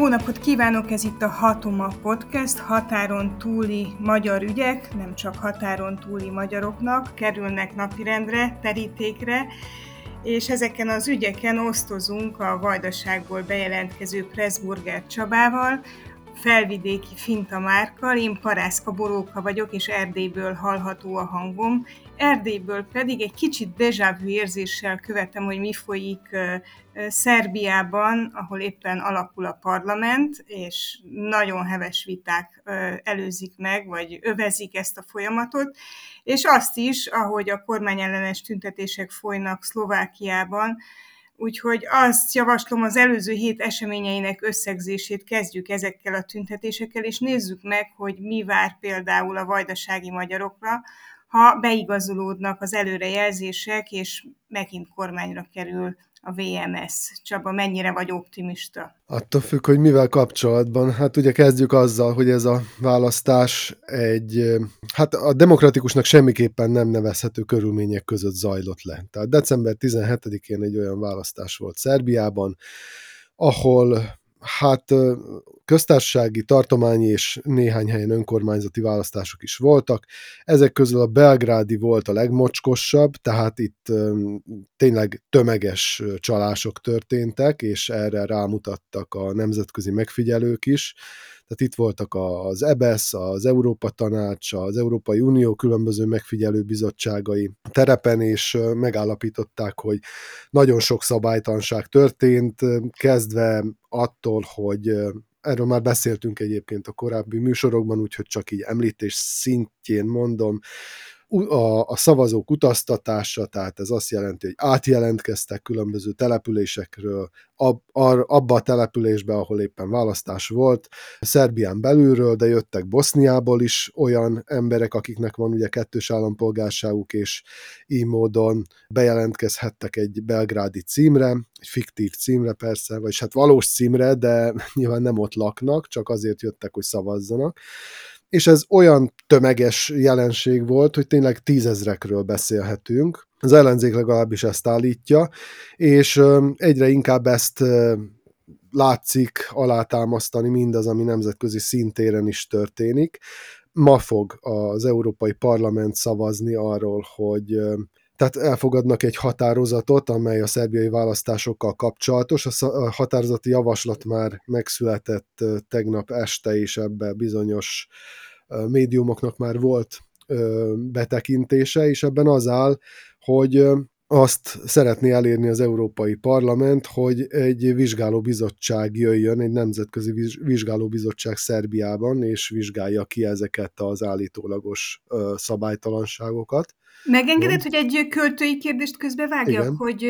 Jó napot kívánok, ez itt a Hatoma Podcast, határon túli magyar ügyek, nem csak határon túli magyaroknak kerülnek napirendre, terítékre, és ezeken az ügyeken osztozunk a Vajdaságból bejelentkező Pressburger Csabával, felvidéki Finta Márkal, én Parászka Boróka vagyok, és Erdélyből hallható a hangom. Erdélyből pedig egy kicsit déjà vu érzéssel követem, hogy mi folyik Szerbiában, ahol éppen alakul a parlament, és nagyon heves viták előzik meg, vagy övezik ezt a folyamatot, és azt is, ahogy a kormányellenes tüntetések folynak Szlovákiában, Úgyhogy azt javaslom, az előző hét eseményeinek összegzését kezdjük ezekkel a tüntetésekkel, és nézzük meg, hogy mi vár például a vajdasági magyarokra, ha beigazolódnak az előrejelzések, és megint kormányra kerül a VMS. Csaba, mennyire vagy optimista? Attól függ, hogy mivel kapcsolatban. Hát ugye kezdjük azzal, hogy ez a választás egy, hát a demokratikusnak semmiképpen nem nevezhető körülmények között zajlott le. Tehát december 17-én egy olyan választás volt Szerbiában, ahol hát köztársasági, tartományi és néhány helyen önkormányzati választások is voltak. Ezek közül a belgrádi volt a legmocskosabb, tehát itt tényleg tömeges csalások történtek, és erre rámutattak a nemzetközi megfigyelők is. Tehát itt voltak az EBESZ, az Európa Tanács, az Európai Unió különböző megfigyelő bizottságai terepen, és megállapították, hogy nagyon sok szabálytanság történt, kezdve attól, hogy erről már beszéltünk egyébként a korábbi műsorokban, úgyhogy csak így említés szintjén mondom, a, a szavazók utaztatása, tehát ez azt jelenti, hogy átjelentkeztek különböző településekről ab, abba a településbe, ahol éppen választás volt, Szerbián belülről, de jöttek Boszniából is olyan emberek, akiknek van ugye kettős állampolgárságuk, és így módon bejelentkezhettek egy belgrádi címre, egy fiktív címre persze, vagyis hát valós címre, de nyilván nem ott laknak, csak azért jöttek, hogy szavazzanak és ez olyan tömeges jelenség volt, hogy tényleg tízezrekről beszélhetünk. Az ellenzék legalábbis ezt állítja, és egyre inkább ezt látszik alátámasztani mindaz, ami nemzetközi szintéren is történik. Ma fog az Európai Parlament szavazni arról, hogy tehát elfogadnak egy határozatot, amely a szerbiai választásokkal kapcsolatos. A határozati javaslat már megszületett tegnap este, és ebbe bizonyos médiumoknak már volt betekintése, és ebben az áll, hogy azt szeretné elérni az Európai Parlament, hogy egy vizsgálóbizottság jöjjön, egy nemzetközi vizsgálóbizottság Szerbiában, és vizsgálja ki ezeket az állítólagos szabálytalanságokat. Megengedett, hogy egy költői kérdést közbevágjak, Igen. hogy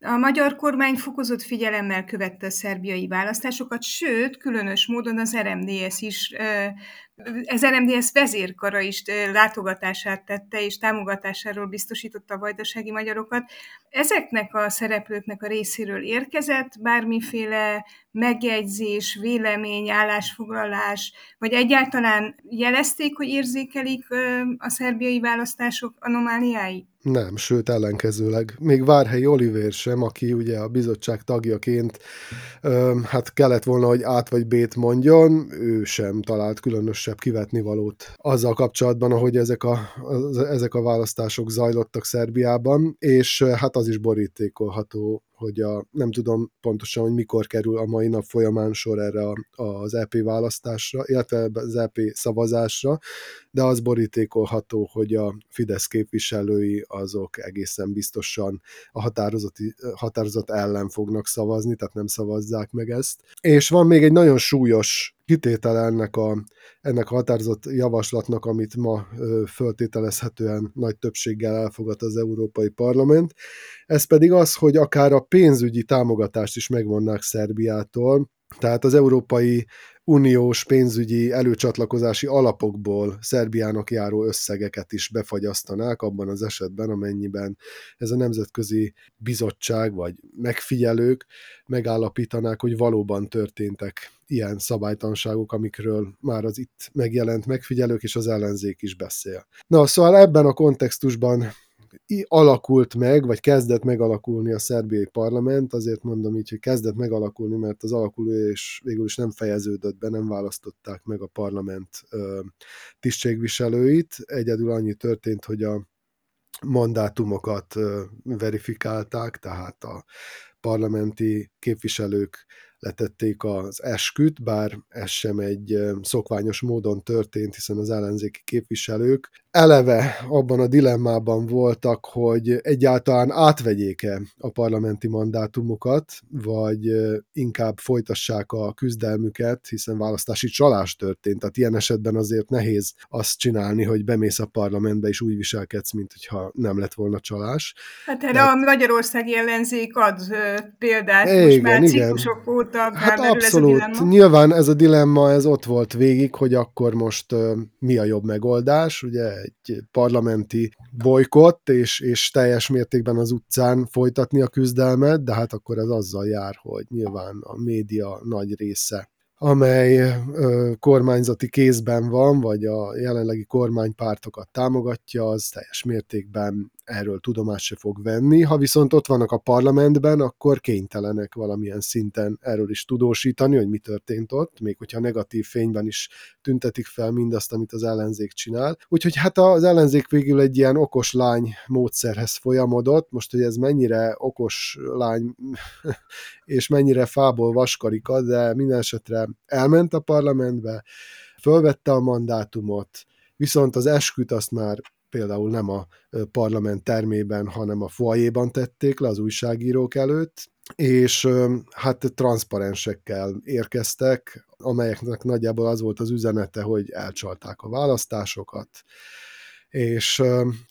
a magyar kormány fokozott figyelemmel követte a szerbiai választásokat, sőt, különös módon az RMDS is, az RMDS vezérkara is látogatását tette, és támogatásáról biztosította a vajdasági magyarokat. Ezeknek a szereplőknek a részéről érkezett bármiféle megjegyzés, vélemény, állásfoglalás, vagy egyáltalán jelezték, hogy érzékelik a szerbiai választások anomáliái? Nem, sőt ellenkezőleg. Még Várhelyi Oliver sem, aki ugye a bizottság tagjaként hát kellett volna, hogy át vagy bét mondjon, ő sem talált különösebb kivetnivalót azzal kapcsolatban, ahogy ezek a, ezek a választások zajlottak Szerbiában, és hát az is borítékolható hogy a, nem tudom pontosan, hogy mikor kerül a mai nap folyamán sor erre az EP választásra, illetve az EP szavazásra, de az borítékolható, hogy a Fidesz képviselői azok egészen biztosan a határozati, határozat ellen fognak szavazni, tehát nem szavazzák meg ezt. És van még egy nagyon súlyos kitétel ennek a, ennek a határozott javaslatnak, amit ma föltételezhetően nagy többséggel elfogad az Európai Parlament. Ez pedig az, hogy akár a pénzügyi támogatást is megvonnák Szerbiától, tehát az Európai uniós pénzügyi előcsatlakozási alapokból Szerbiának járó összegeket is befagyasztanák abban az esetben, amennyiben ez a nemzetközi bizottság vagy megfigyelők megállapítanák, hogy valóban történtek ilyen szabálytanságok, amikről már az itt megjelent megfigyelők és az ellenzék is beszél. Na, szóval ebben a kontextusban alakult meg, vagy kezdett megalakulni a szerbiai parlament, azért mondom így, hogy kezdett megalakulni, mert az alakuló és végül is nem fejeződött be, nem választották meg a parlament tisztségviselőit. Egyedül annyi történt, hogy a mandátumokat verifikálták, tehát a parlamenti képviselők letették az esküt, bár ez sem egy szokványos módon történt, hiszen az ellenzéki képviselők eleve abban a dilemmában voltak, hogy egyáltalán átvegyék-e a parlamenti mandátumokat, vagy inkább folytassák a küzdelmüket, hiszen választási csalás történt. Tehát ilyen esetben azért nehéz azt csinálni, hogy bemész a parlamentbe és úgy viselkedsz, mint hogyha nem lett volna csalás. Hát erre Tehát... a Magyarországi ellenzék ad példát, igen, most már ciklusok óta Hát abszolút. Ez Nyilván ez a dilemma, ez ott volt végig, hogy akkor most mi a jobb megoldás, ugye egy parlamenti bolykott, és, és teljes mértékben az utcán folytatni a küzdelmet, de hát akkor ez azzal jár, hogy nyilván a média nagy része amely ö, kormányzati kézben van, vagy a jelenlegi kormánypártokat támogatja, az teljes mértékben erről tudomást se fog venni. Ha viszont ott vannak a parlamentben, akkor kénytelenek valamilyen szinten erről is tudósítani, hogy mi történt ott, még hogyha negatív fényben is tüntetik fel mindazt, amit az ellenzék csinál. Úgyhogy hát az ellenzék végül egy ilyen okos lány módszerhez folyamodott. Most, hogy ez mennyire okos lány és mennyire fából vaskarika, de minden esetre elment a parlamentbe, fölvette a mandátumot, viszont az esküt azt már például nem a parlament termében, hanem a foajéban tették le az újságírók előtt, és hát transzparensekkel érkeztek, amelyeknek nagyjából az volt az üzenete, hogy elcsalták a választásokat, és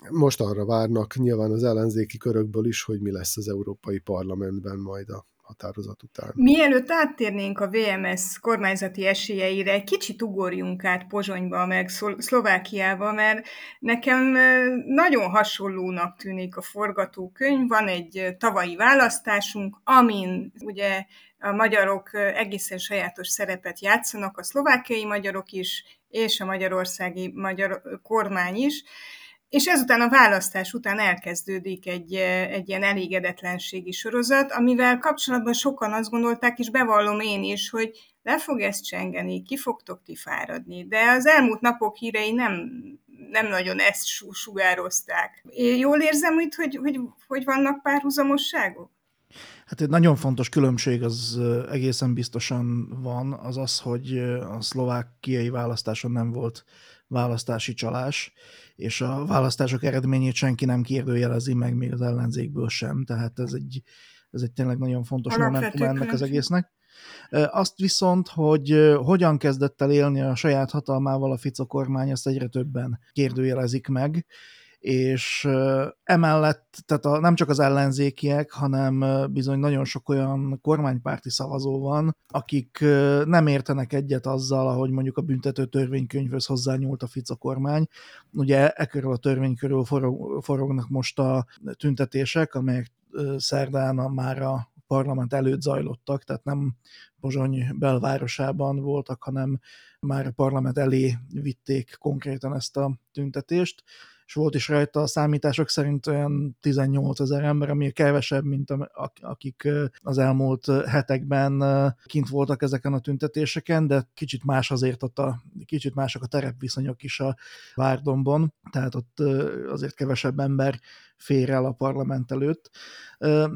most arra várnak nyilván az ellenzéki körökből is, hogy mi lesz az Európai Parlamentben majd a határozat után. Mielőtt áttérnénk a VMS kormányzati esélyeire, egy kicsit ugorjunk át Pozsonyba, meg Szlovákiába, mert nekem nagyon hasonlónak tűnik a forgatókönyv. Van egy tavalyi választásunk, amin ugye a magyarok egészen sajátos szerepet játszanak, a szlovákiai magyarok is, és a magyarországi magyar kormány is, és ezután a választás után elkezdődik egy, egy ilyen elégedetlenségi sorozat, amivel kapcsolatban sokan azt gondolták, és bevallom én is, hogy le fog ezt csengeni, ki fogtok ti fáradni. De az elmúlt napok hírei nem, nem nagyon ezt sugározták. Én jól érzem itt, hogy, hogy, hogy vannak párhuzamosságok? Hát egy nagyon fontos különbség az egészen biztosan van, az az, hogy a szlovákiai választáson nem volt választási csalás, és a választások eredményét senki nem kérdőjelezi meg, még az ellenzékből sem, tehát ez egy, ez egy tényleg nagyon fontos momentum ennek az egésznek. Azt viszont, hogy hogyan kezdett el élni a saját hatalmával a Fico kormány, ezt egyre többen kérdőjelezik meg, és emellett, tehát a, nem csak az ellenzékiek, hanem bizony nagyon sok olyan kormánypárti szavazó van, akik nem értenek egyet azzal, ahogy mondjuk a büntető törvénykönyvhöz hozzányúlt a Fica kormány. Ugye e körül a törvény körül forog, forognak most a tüntetések, amelyek szerdán már a parlament előtt zajlottak, tehát nem Pozsony belvárosában voltak, hanem már a parlament elé vitték konkrétan ezt a tüntetést és volt is rajta a számítások szerint olyan 18 ezer ember, ami kevesebb, mint akik az elmúlt hetekben kint voltak ezeken a tüntetéseken, de kicsit más azért ott a, kicsit mások a terepviszonyok is a Várdomban, tehát ott azért kevesebb ember fér el a parlament előtt.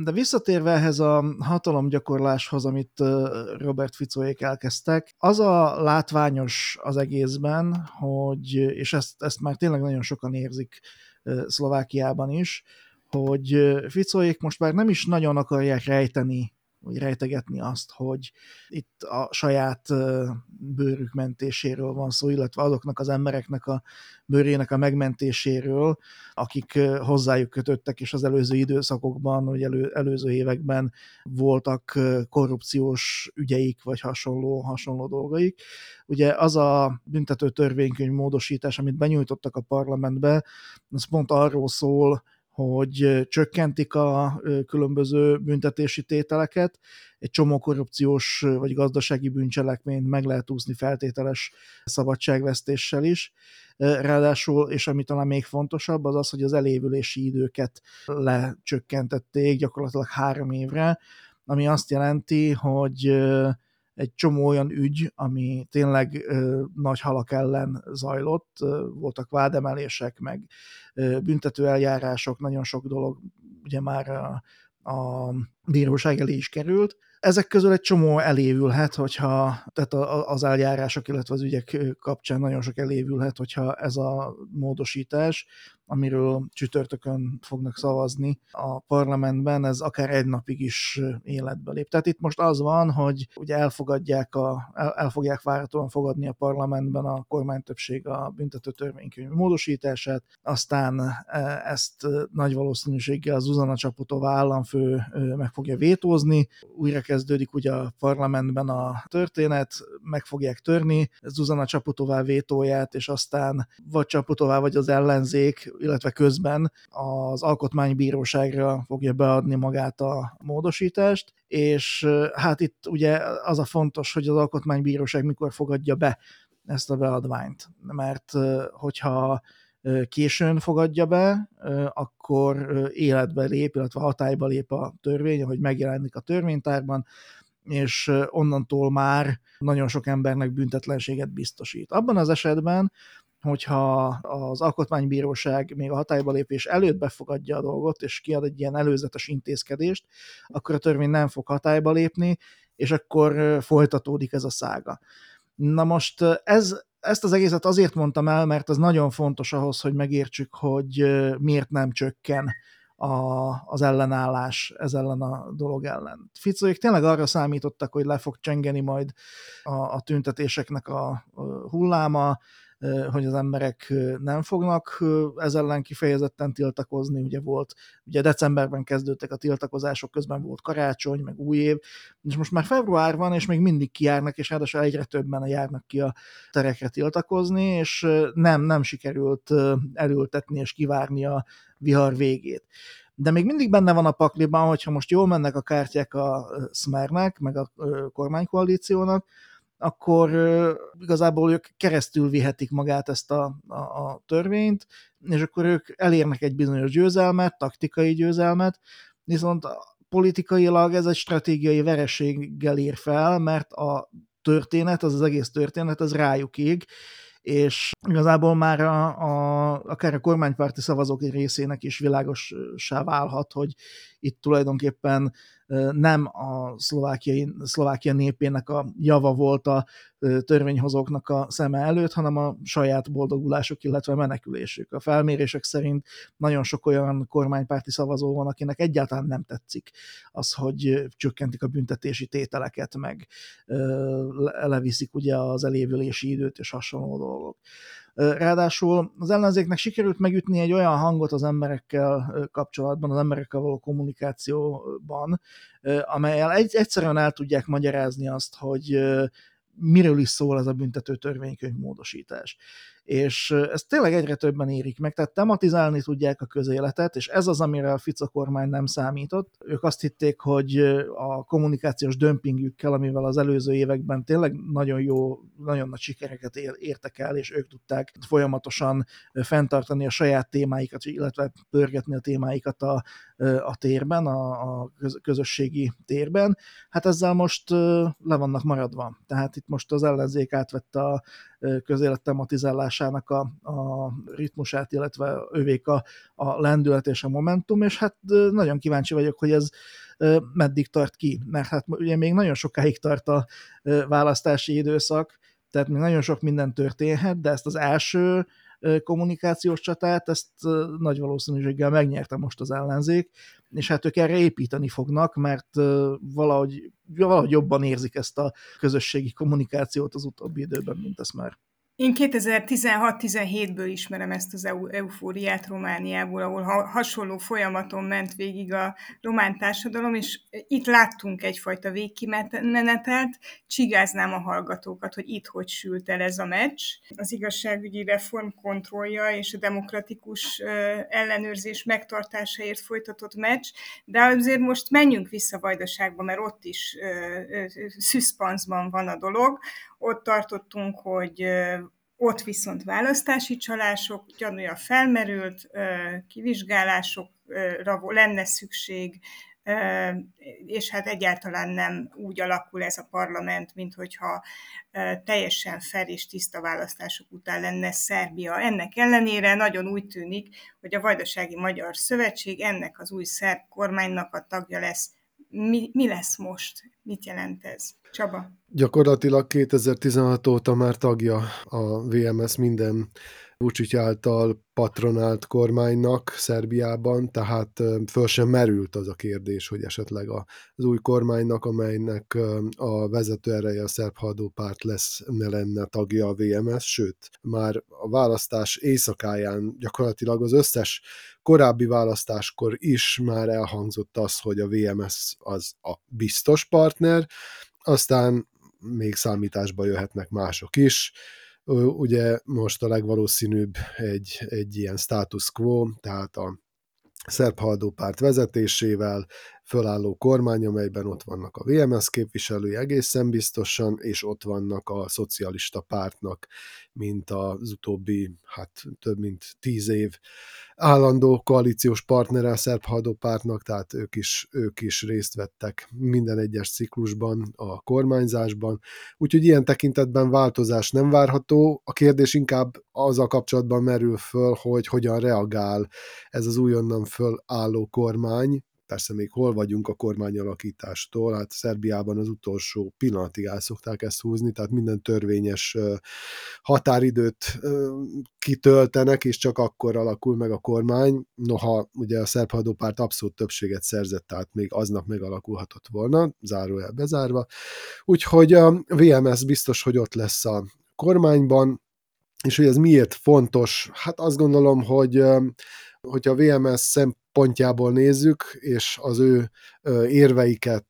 De visszatérve ehhez a hatalomgyakorláshoz, amit Robert Ficóék elkezdtek, az a látványos az egészben, hogy, és ezt, ezt már tényleg nagyon sokan érzik Szlovákiában is, hogy Ficóék most már nem is nagyon akarják rejteni vagy rejtegetni azt, hogy itt a saját bőrük mentéséről van szó, illetve azoknak az embereknek a bőrének a megmentéséről, akik hozzájuk kötöttek, és az előző időszakokban, vagy elő, előző években voltak korrupciós ügyeik, vagy hasonló, hasonló dolgaik. Ugye az a büntető törvénykönyv módosítás, amit benyújtottak a parlamentbe, az pont arról szól, hogy csökkentik a különböző büntetési tételeket, egy csomó korrupciós vagy gazdasági bűncselekményt meg lehet úszni feltételes szabadságvesztéssel is. Ráadásul, és ami talán még fontosabb, az az, hogy az elévülési időket lecsökkentették gyakorlatilag három évre, ami azt jelenti, hogy egy csomó olyan ügy, ami tényleg ö, nagy halak ellen zajlott, ö, voltak vádemelések, meg ö, büntetőeljárások, nagyon sok dolog ugye már a, a bíróság elé is került, ezek közül egy csomó elévülhet, hogyha, tehát az eljárások, illetve az ügyek kapcsán nagyon sok elévülhet, hogyha ez a módosítás, amiről csütörtökön fognak szavazni a parlamentben, ez akár egy napig is életbe lép. Tehát itt most az van, hogy ugye elfogadják a, el, el fogják várhatóan fogadni a parlamentben a kormánytöbbség a büntető törvénykönyv módosítását, aztán e, ezt nagy valószínűséggel Zuzana Csaputová államfő meg fogja vétózni, újra kezdődik ugye a parlamentben a történet, meg fogják törni Zuzana Csaputová vétóját, és aztán vagy Csaputová, vagy az ellenzék, illetve közben az alkotmánybíróságra fogja beadni magát a módosítást, és hát itt ugye az a fontos, hogy az alkotmánybíróság mikor fogadja be ezt a beadványt, mert hogyha későn fogadja be, akkor életbe lép, illetve hatályba lép a törvény, ahogy megjelenik a törvénytárban, és onnantól már nagyon sok embernek büntetlenséget biztosít. Abban az esetben, hogyha az alkotmánybíróság még a hatályba lépés előtt befogadja a dolgot, és kiad egy ilyen előzetes intézkedést, akkor a törvény nem fog hatályba lépni, és akkor folytatódik ez a szága. Na most ez, ezt az egészet azért mondtam el, mert ez nagyon fontos ahhoz, hogy megértsük, hogy miért nem csökken a, az ellenállás ez ellen a dolog ellen. Ficóik tényleg arra számítottak, hogy le fog csengeni majd a, a tüntetéseknek a, hulláma, hogy az emberek nem fognak ez ellen kifejezetten tiltakozni, ugye volt, ugye decemberben kezdődtek a tiltakozások, közben volt karácsony, meg új év, és most már február van, és még mindig kijárnak, és ráadásul egyre többen járnak ki a terekre tiltakozni, és nem, nem sikerült elültetni és kivárni a vihar végét. De még mindig benne van a pakliban, hogyha most jól mennek a kártyák a Smernek, meg a kormánykoalíciónak, akkor igazából ők keresztül vihetik magát ezt a, a, a törvényt, és akkor ők elérnek egy bizonyos győzelmet, taktikai győzelmet, viszont politikailag ez egy stratégiai vereséggel ír fel, mert a történet, az az egész történet, az rájuk ég, és igazából már a, a, akár a kormánypárti szavazók részének is világossá válhat, hogy itt tulajdonképpen nem a szlovákiai, szlovákia népének a java volt a törvényhozóknak a szeme előtt, hanem a saját boldogulásuk, illetve menekülésük. A felmérések szerint nagyon sok olyan kormánypárti szavazó van, akinek egyáltalán nem tetszik az, hogy csökkentik a büntetési tételeket, meg leviszik ugye az elévülési időt és hasonló dolgok. Ráadásul az ellenzéknek sikerült megütni egy olyan hangot az emberekkel kapcsolatban, az emberekkel való kommunikációban, amelyel egy, egyszerűen el tudják magyarázni azt, hogy miről is szól ez a büntető törvénykönyv módosítás és ezt tényleg egyre többen érik meg, tehát tematizálni tudják a közéletet, és ez az, amire a Fica kormány nem számított. Ők azt hitték, hogy a kommunikációs dömpingükkel, amivel az előző években tényleg nagyon jó, nagyon nagy sikereket értek el, és ők tudták folyamatosan fenntartani a saját témáikat, illetve pörgetni a témáikat a, a térben, a, a közösségi térben, hát ezzel most le vannak maradva. Tehát itt most az ellenzék átvette a közélet tematizálásának a, a ritmusát, illetve övék a, a lendület és a momentum, és hát nagyon kíváncsi vagyok, hogy ez meddig tart ki, mert hát ugye még nagyon sokáig tart a választási időszak, tehát még nagyon sok minden történhet, de ezt az első kommunikációs csatát, ezt nagy valószínűséggel megnyerte most az ellenzék, és hát ők erre építeni fognak, mert valahogy, valahogy jobban érzik ezt a közösségi kommunikációt az utóbbi időben, mint ezt már Én 2016-17-ből ismerem ezt az eufóriát Romániából, ahol hasonló folyamaton ment végig a román társadalom, és itt láttunk egyfajta végkimenetelt. Csigáznám a hallgatókat, hogy itt hogy sült el ez a meccs. Az igazságügyi reform kontrollja és a demokratikus ellenőrzés megtartásáért folytatott meccs, de azért most menjünk vissza Vajdaságba, mert ott is szüszpanszban van a dolog. Ott tartottunk, hogy ott viszont választási csalások gyanúja felmerült, kivizsgálásokra lenne szükség, és hát egyáltalán nem úgy alakul ez a parlament, mint hogyha teljesen fel és tiszta választások után lenne Szerbia. Ennek ellenére nagyon úgy tűnik, hogy a Vajdasági Magyar Szövetség ennek az új szerb kormánynak a tagja lesz. Mi, mi lesz most? Mit jelent ez? Csaba? Gyakorlatilag 2016 óta már tagja a VMS minden Vucic által patronált kormánynak Szerbiában, tehát föl sem merült az a kérdés, hogy esetleg az új kormánynak, amelynek a vezető ereje a szerb párt lesz, ne lenne tagja a VMS, sőt, már a választás éjszakáján gyakorlatilag az összes korábbi választáskor is már elhangzott az, hogy a VMS az a biztos partner, aztán még számításba jöhetnek mások is. Ugye most a legvalószínűbb egy, egy ilyen status quo, tehát a szerb párt vezetésével fölálló kormány, amelyben ott vannak a VMS képviselői egészen biztosan, és ott vannak a szocialista pártnak, mint az utóbbi, hát több mint tíz év állandó koalíciós partnere a szerb pártnak, tehát ők is, ők is részt vettek minden egyes ciklusban, a kormányzásban. Úgyhogy ilyen tekintetben változás nem várható. A kérdés inkább az a kapcsolatban merül föl, hogy hogyan reagál ez az újonnan fölálló kormány, persze még hol vagyunk a kormányalakítástól, hát Szerbiában az utolsó pillanatig el szokták ezt húzni, tehát minden törvényes határidőt kitöltenek, és csak akkor alakul meg a kormány. Noha ugye a szerb hadópárt abszolút többséget szerzett, tehát még aznap megalakulhatott volna, zárójel bezárva. Úgyhogy a VMS biztos, hogy ott lesz a kormányban, és hogy ez miért fontos? Hát azt gondolom, hogy hogyha a VMS szempontjából nézzük, és az ő érveiket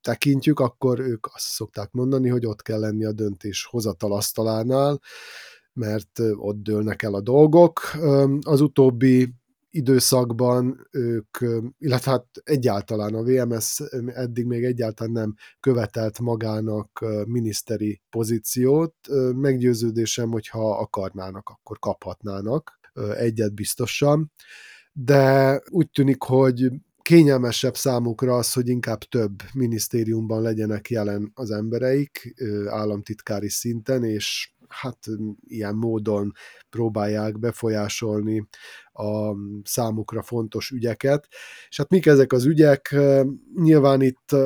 tekintjük, akkor ők azt szokták mondani, hogy ott kell lenni a döntés hozatal asztalánál, mert ott dőlnek el a dolgok. Az utóbbi időszakban ők, illetve hát egyáltalán a VMS eddig még egyáltalán nem követelt magának miniszteri pozíciót. Meggyőződésem, hogyha akarnának, akkor kaphatnának egyet biztosan, de úgy tűnik, hogy kényelmesebb számukra az, hogy inkább több minisztériumban legyenek jelen az embereik államtitkári szinten, és hát ilyen módon próbálják befolyásolni a számukra fontos ügyeket. És hát mik ezek az ügyek? Nyilván itt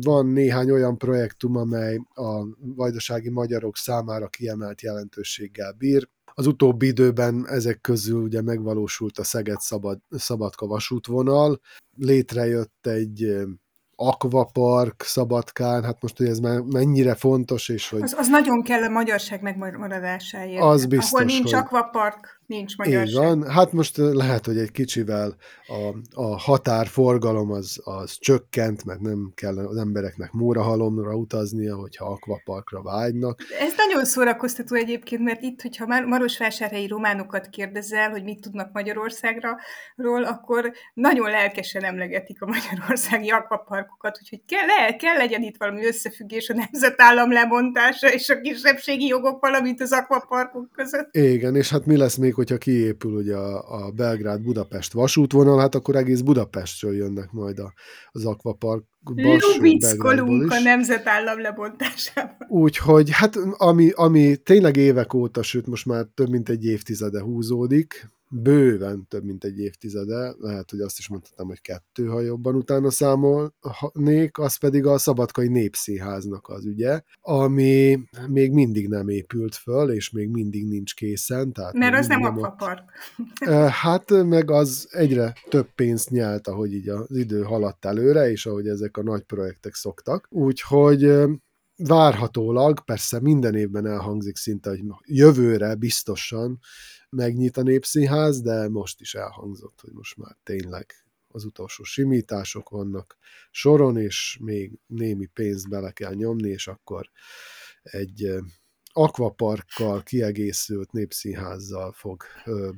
van néhány olyan projektum, amely a vajdasági magyarok számára kiemelt jelentőséggel bír. Az utóbbi időben ezek közül ugye megvalósult a Szeged-Szabad, Szabadka vasútvonal, létrejött egy akvapark Szabadkán, hát most, hogy ez már mennyire fontos, és hogy... Az, az nagyon kell a magyarság megmaradásáért. Az biztos, Ahol nincs hogy... akvapark, nincs magyarság. Így van. Hát most lehet, hogy egy kicsivel a, a határforgalom az, az csökkent, mert nem kell az embereknek mórahalomra utaznia, hogyha akvaparkra vágynak. Ez nagyon szórakoztató egyébként, mert itt, hogyha már marosvásárhelyi románokat kérdezel, hogy mit tudnak Magyarországról, akkor nagyon lelkesen emlegetik a magyarországi akvaparkokat, úgyhogy kell, kell legyen itt valami összefüggés a nemzetállam lebontása és a kisebbségi jogok, valamint az akvaparkok között. Igen, és hát mi lesz még, hogyha kiépül ugye a, a Belgrád-Budapest vasútvonal, hát akkor egész Budapestről jönnek majd a, az akvapark Lubickolunk a nemzetállam lebontásában. Úgyhogy hát ami, ami tényleg évek óta, sőt most már több mint egy évtizede húzódik, bőven több mint egy évtizede, lehet, hogy azt is mondhatnám, hogy kettő, ha jobban utána számolnék, az pedig a Szabadkai Népszínháznak az ügye, ami még mindig nem épült föl, és még mindig nincs készen. Tehát Mert az nem akvapark. Hát meg az egyre több pénzt nyelt, ahogy így az idő haladt előre, és ahogy ezek a nagy projektek szoktak. Úgyhogy várhatólag, persze minden évben elhangzik szinte, hogy jövőre biztosan megnyit a Népszínház, de most is elhangzott, hogy most már tényleg az utolsó simítások vannak soron, és még némi pénzt bele kell nyomni, és akkor egy akvaparkkal kiegészült népszínházzal fog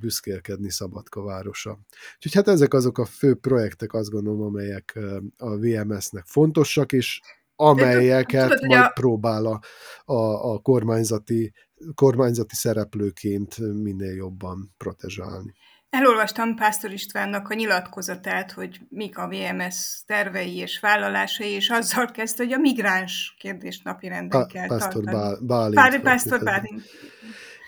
büszkélkedni Szabadka városa. Úgyhogy hát ezek azok a fő projektek, azt gondolom, amelyek a VMS-nek fontosak, és amelyeket Tudod, majd a... próbál a, a, a kormányzati, kormányzati szereplőként minél jobban protezsálni. Elolvastam Pásztor Istvánnak a nyilatkozatát, hogy mik a VMS tervei és vállalásai, és azzal kezdte, hogy a migráns kérdést napirenden kell Pásztor tartani. Bálint. Pásztor Bálint.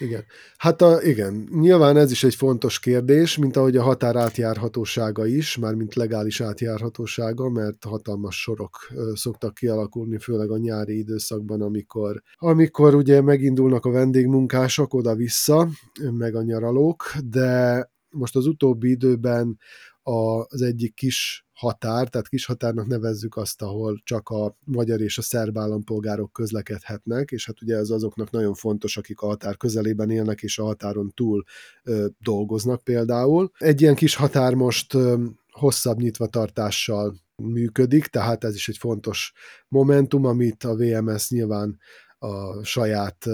Igen. Hát a, igen, nyilván ez is egy fontos kérdés, mint ahogy a határ átjárhatósága is, már mint legális átjárhatósága, mert hatalmas sorok szoktak kialakulni, főleg a nyári időszakban, amikor, amikor ugye megindulnak a vendégmunkások oda-vissza, meg a nyaralók, de most az utóbbi időben az egyik kis határ, tehát kis határnak nevezzük azt, ahol csak a magyar és a szerb állampolgárok közlekedhetnek, és hát ugye ez azoknak nagyon fontos, akik a határ közelében élnek, és a határon túl ö, dolgoznak például. Egy ilyen kis határ most ö, hosszabb nyitvatartással működik, tehát ez is egy fontos momentum, amit a VMS nyilván a saját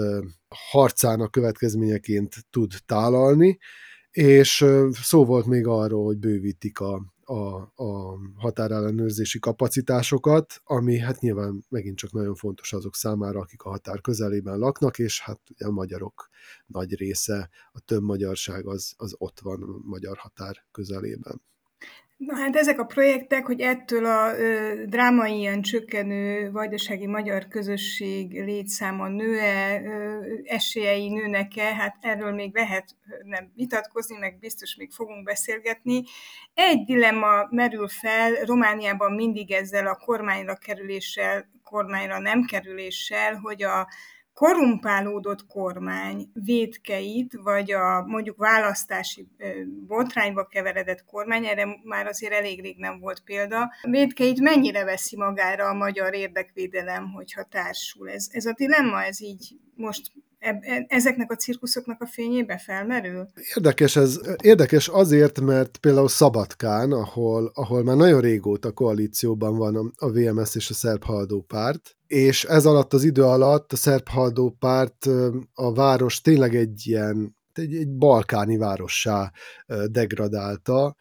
harcának következményeként tud tálalni, és szó volt még arról, hogy bővítik a, a, a határellenőrzési kapacitásokat, ami hát nyilván megint csak nagyon fontos azok számára, akik a határ közelében laknak, és hát ugye a magyarok nagy része, a több magyarság az, az ott van a magyar határ közelében. Na hát ezek a projektek, hogy ettől a ö, drámai ilyen csökkenő vajdasági magyar közösség létszáma nő-e, ö, esélyei nőnek-e, hát erről még lehet nem vitatkozni, meg biztos még fogunk beszélgetni. Egy dilemma merül fel, Romániában mindig ezzel a kormányra kerüléssel, kormányra nem kerüléssel, hogy a korumpálódott kormány védkeit, vagy a mondjuk választási botrányba keveredett kormány, erre már azért elég rég nem volt példa, védkeit mennyire veszi magára a magyar érdekvédelem, hogyha társul? Ez, ez a dilemma, ez így most e, ezeknek a cirkuszoknak a fényébe felmerül? Érdekes, ez, érdekes azért, mert például Szabadkán, ahol, ahol már nagyon régóta koalícióban van a, a VMS és a Szerb Haldó párt, és ez alatt az idő alatt a szerb párt a város tényleg egy ilyen, egy, egy balkáni várossá degradálta,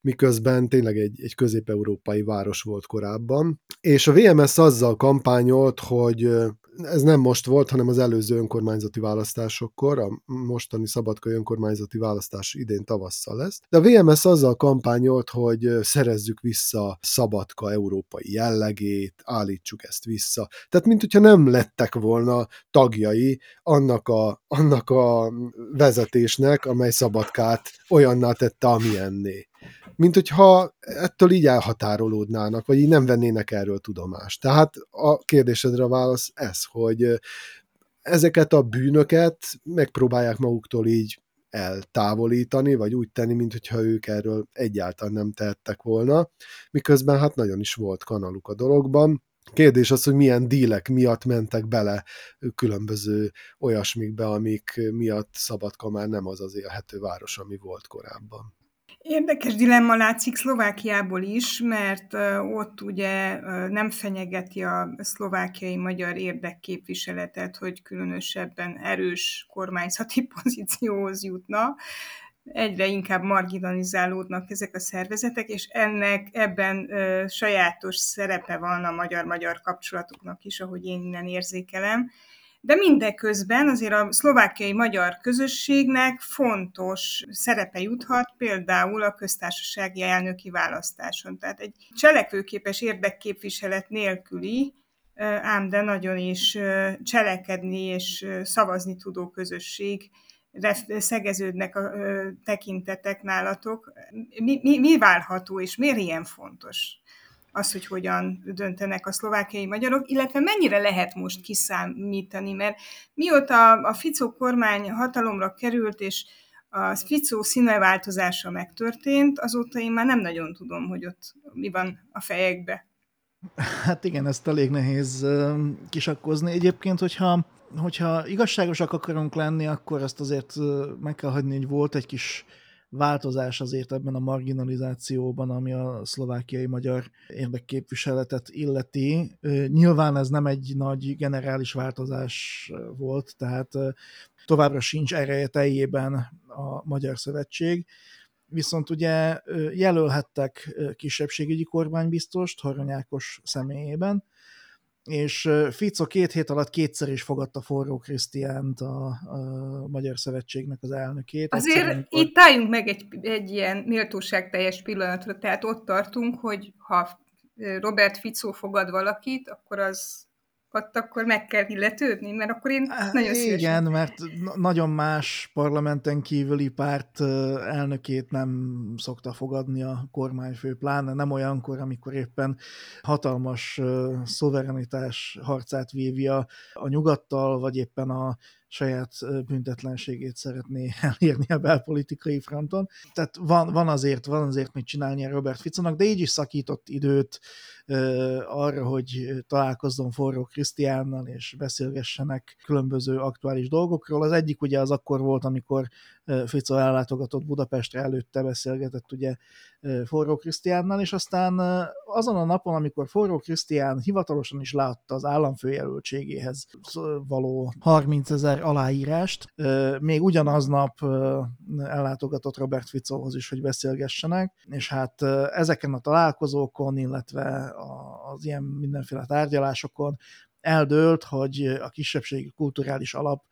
miközben tényleg egy, egy közép-európai város volt korábban. És a VMS azzal kampányolt, hogy ez nem most volt, hanem az előző önkormányzati választásokkor, a mostani szabadkai önkormányzati választás idén tavasszal lesz. De a VMS azzal kampányolt, hogy szerezzük vissza Szabadka európai jellegét, állítsuk ezt vissza. Tehát, mint hogyha nem lettek volna tagjai annak a, annak a vezetésnek, amely Szabadkát olyanná tette, amilyenné mint hogyha ettől így elhatárolódnának, vagy így nem vennének erről tudomást. Tehát a kérdésedre a válasz ez, hogy ezeket a bűnöket megpróbálják maguktól így eltávolítani, vagy úgy tenni, mintha ők erről egyáltalán nem tehettek volna, miközben hát nagyon is volt kanaluk a dologban. Kérdés az, hogy milyen dílek miatt mentek bele különböző olyasmikbe, amik miatt Szabadka már nem az az élhető város, ami volt korábban. Érdekes dilemma látszik Szlovákiából is, mert ott ugye nem fenyegeti a szlovákiai magyar érdekképviseletet, hogy különösebben erős kormányzati pozícióhoz jutna. Egyre inkább marginalizálódnak ezek a szervezetek, és ennek ebben sajátos szerepe van a magyar-magyar kapcsolatoknak is, ahogy én innen érzékelem de mindeközben azért a szlovákiai magyar közösségnek fontos szerepe juthat például a köztársasági elnöki választáson. Tehát egy cselekvőképes érdekképviselet nélküli, ám de nagyon is cselekedni és szavazni tudó közösség szegeződnek a tekintetek nálatok. Mi, mi, mi válható, és miért ilyen fontos? Az, hogy hogyan döntenek a szlovákiai magyarok, illetve mennyire lehet most kiszámítani, mert mióta a Ficó kormány hatalomra került, és a Ficó színeváltozása megtörtént, azóta én már nem nagyon tudom, hogy ott mi van a fejekbe. Hát igen, ezt elég nehéz kisakkozni. Egyébként, hogyha, hogyha igazságosak akarunk lenni, akkor azt azért meg kell hagyni, hogy volt egy kis változás azért ebben a marginalizációban, ami a szlovákiai magyar érdekképviseletet illeti. Nyilván ez nem egy nagy generális változás volt, tehát továbbra sincs ereje teljében a Magyar Szövetség, viszont ugye jelölhettek kisebbségügyi kormánybiztost Haranyákos személyében, és Fico két hét alatt kétszer is fogadta Forró Krisztiánt, a, a Magyar Szövetségnek az elnökét. Azért Egyszer, amikor... itt álljunk meg egy, egy ilyen méltóságteljes pillanatra, tehát ott tartunk, hogy ha Robert Fico fogad valakit, akkor az ott akkor meg kell illetődni, mert akkor én nagyon szívesen... Igen, mert nagyon más parlamenten kívüli párt elnökét nem szokta fogadni a kormányfő, pláne nem olyankor, amikor éppen hatalmas szuverenitás harcát vívja a nyugattal, vagy éppen a saját büntetlenségét szeretné elérni a belpolitikai fronton. Tehát van, van, azért, van azért mit csinálni a Robert Ficonak, de így is szakított időt arra, hogy találkozzon forró Krisztiánnal, és beszélgessenek különböző aktuális dolgokról. Az egyik ugye az akkor volt, amikor Fico ellátogatott Budapestre, előtte beszélgetett ugye Forró Krisztiánnal, és aztán azon a napon, amikor Forró Krisztián hivatalosan is látta az államfőjelöltségéhez való 30 ezer aláírást, még ugyanaznap ellátogatott Robert Ficóhoz is, hogy beszélgessenek, és hát ezeken a találkozókon, illetve az ilyen mindenféle tárgyalásokon eldőlt, hogy a kisebbségi kulturális alap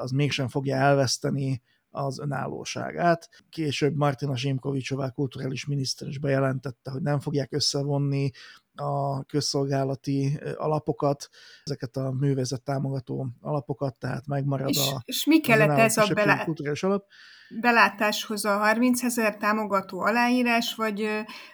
az mégsem fogja elveszteni az önállóságát. Később Martina Zsimkovicsová kulturális miniszter is bejelentette, hogy nem fogják összevonni a közszolgálati alapokat, ezeket a művezet támogató alapokat, tehát megmarad és, a És mi kellett ez a belá... kulturális alap. belátáshoz a 30 ezer támogató aláírás, vagy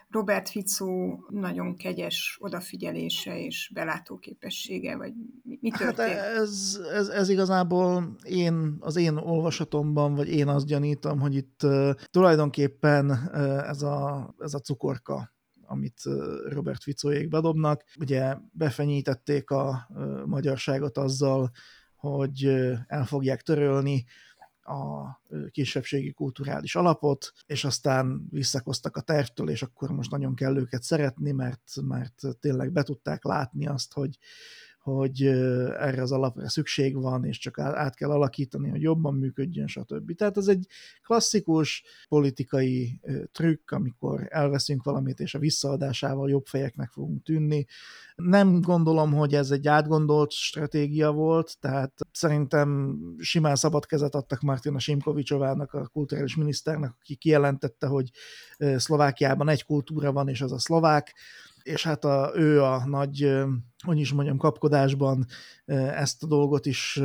Robert Fico nagyon kegyes odafigyelése és belátóképessége, vagy mi hát történt? Hát ez, ez, ez igazából én, az én olvasatomban, vagy én azt gyanítom, hogy itt uh, tulajdonképpen uh, ez, a, ez a cukorka amit Robert Ficóék bedobnak. Ugye befenyítették a magyarságot azzal, hogy el fogják törölni a kisebbségi kulturális alapot, és aztán visszakoztak a tervtől, és akkor most nagyon kell őket szeretni, mert, mert tényleg be tudták látni azt, hogy, hogy erre az alapra szükség van, és csak át kell alakítani, hogy jobban működjön, stb. Tehát ez egy klasszikus politikai trükk, amikor elveszünk valamit, és a visszaadásával jobb fejeknek fogunk tűnni. Nem gondolom, hogy ez egy átgondolt stratégia volt, tehát szerintem simán szabad kezet adtak Martina Simkovicsovának, a kulturális miniszternek, aki kijelentette, hogy Szlovákiában egy kultúra van, és az a szlovák, és hát a, ő a nagy, hogy is mondjam, kapkodásban ezt a dolgot is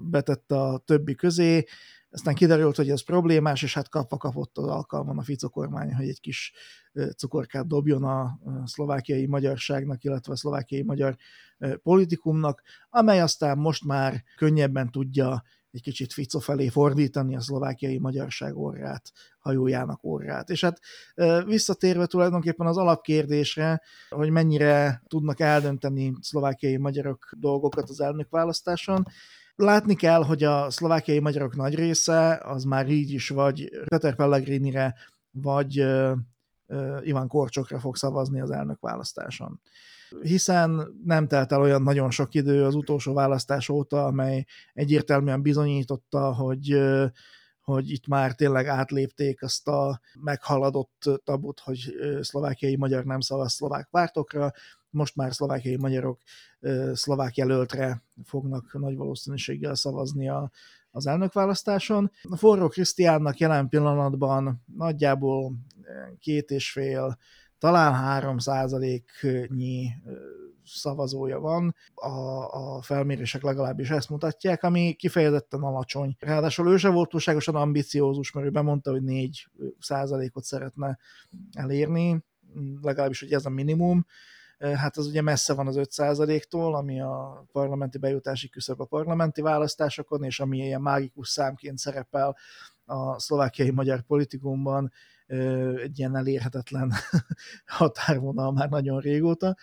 betette a többi közé, aztán kiderült, hogy ez problémás, és hát kapva kapott az alkalman a Fico kormány, hogy egy kis cukorkát dobjon a szlovákiai magyarságnak, illetve a szlovákiai magyar politikumnak, amely aztán most már könnyebben tudja egy kicsit Fico felé fordítani a szlovákiai magyarság orrát, hajójának orrát. És hát visszatérve tulajdonképpen az alapkérdésre, hogy mennyire tudnak eldönteni szlovákiai magyarok dolgokat az elnökválasztáson, Látni kell, hogy a szlovákiai magyarok nagy része az már így is vagy Peter Pellegrinire, vagy Iván Korcsokra fog szavazni az elnökválasztáson hiszen nem telt el olyan nagyon sok idő az utolsó választás óta, amely egyértelműen bizonyította, hogy hogy itt már tényleg átlépték azt a meghaladott tabut, hogy szlovákiai magyar nem szavaz szlovák pártokra, most már szlovákiai magyarok szlovák jelöltre fognak nagy valószínűséggel szavazni a, az elnökválasztáson. A forró Krisztiánnak jelen pillanatban nagyjából két és fél talán 3 nyi szavazója van, a, a felmérések legalábbis ezt mutatják, ami kifejezetten alacsony. Ráadásul ő sem volt túlságosan ambiciózus, mert ő bemondta, hogy 4 százalékot szeretne elérni, legalábbis, hogy ez a minimum, hát az ugye messze van az 5%-tól, ami a parlamenti bejutási küszöb a parlamenti választásokon, és ami ilyen mágikus számként szerepel a szlovákiai magyar politikumban, egy ilyen elérhetetlen határvonal már nagyon régóta.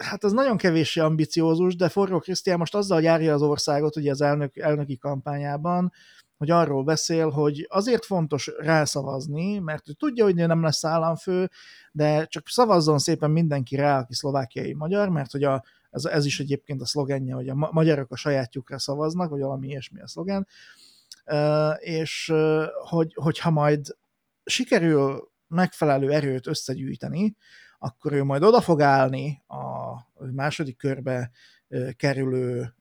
hát ez nagyon kevéssé ambiciózus, de Forró Krisztián most azzal járja az országot ugye az elnök, elnöki kampányában, hogy arról beszél, hogy azért fontos rászavazni, mert ő tudja, hogy nem lesz államfő, de csak szavazzon szépen mindenki rá, aki szlovákiai magyar, mert hogy a, ez, ez is egyébként a szlogenje, hogy a magyarok a sajátjukra szavaznak, vagy valami ilyesmi a szlogen, és hogy, hogyha majd sikerül megfelelő erőt összegyűjteni, akkor ő majd oda fog állni a második körbe kerülő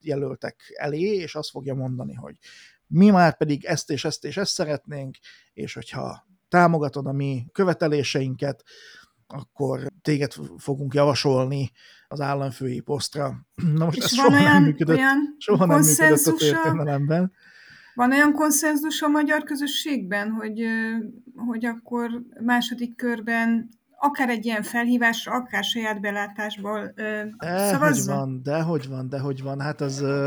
jelöltek elé, és azt fogja mondani, hogy mi már pedig ezt és ezt és ezt szeretnénk, és hogyha támogatod a mi követeléseinket, akkor téged fogunk javasolni az államfői posztra. Na most és ez soha olyan, nem működött, soha nem működött a történelemben. Van olyan konszenzus a magyar közösségben, hogy, hogy akkor második körben akár egy ilyen felhívásra, akár saját belátásból ö, de, szavazzon? Hogy van, de hogy van, de hogy van. Hát az, ö,